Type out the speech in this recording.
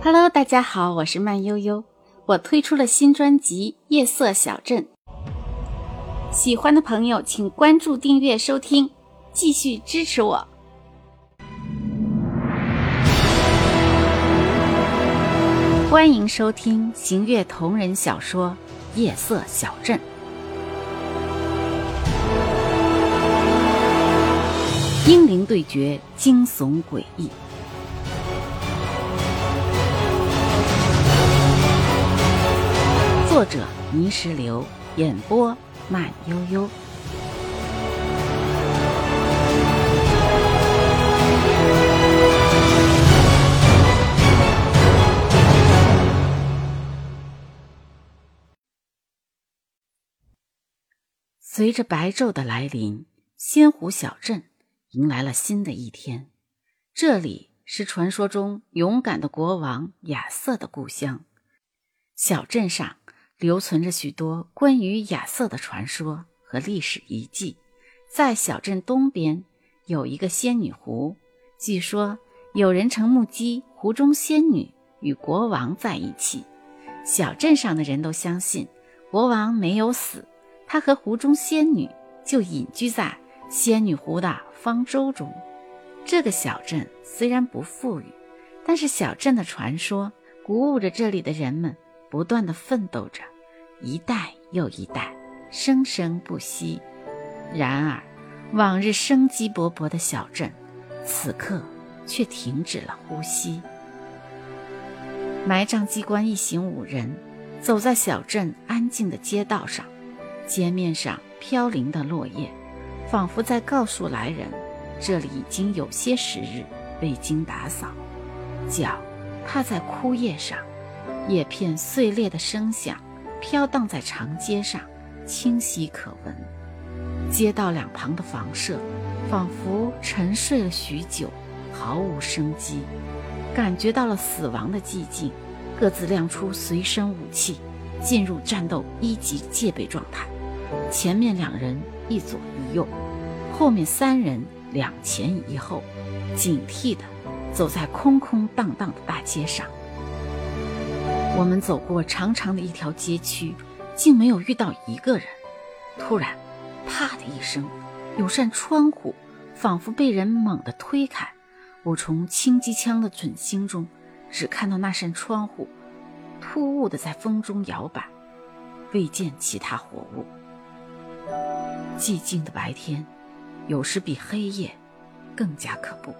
Hello，大家好，我是慢悠悠。我推出了新专辑《夜色小镇》，喜欢的朋友请关注、订阅、收听，继续支持我。欢迎收听行月同人小说《夜色小镇》。英灵对决，惊悚诡异。作者：泥石流，演播：慢悠悠。随着白昼的来临，仙湖小镇迎来了新的一天。这里是传说中勇敢的国王亚瑟的故乡。小镇上。留存着许多关于亚瑟的传说和历史遗迹。在小镇东边有一个仙女湖，据说有人曾目击湖中仙女与国王在一起。小镇上的人都相信国王没有死，他和湖中仙女就隐居在仙女湖的方舟中。这个小镇虽然不富裕，但是小镇的传说鼓舞着这里的人们。不断的奋斗着，一代又一代，生生不息。然而，往日生机勃勃的小镇，此刻却停止了呼吸。埋葬机关一行五人走在小镇安静的街道上，街面上飘零的落叶，仿佛在告诉来人，这里已经有些时日未经打扫。脚踏在枯叶上。叶片碎裂的声响飘荡在长街上，清晰可闻。街道两旁的房舍仿佛沉睡了许久，毫无生机，感觉到了死亡的寂静。各自亮出随身武器，进入战斗一级戒备状态。前面两人一左一右，后面三人两前一后，警惕地走在空空荡荡的大街上。我们走过长长的一条街区，竟没有遇到一个人。突然，啪的一声，有扇窗户仿佛被人猛地推开。我从轻机枪的准星中，只看到那扇窗户突兀地在风中摇摆，未见其他活物。寂静的白天，有时比黑夜更加可怖。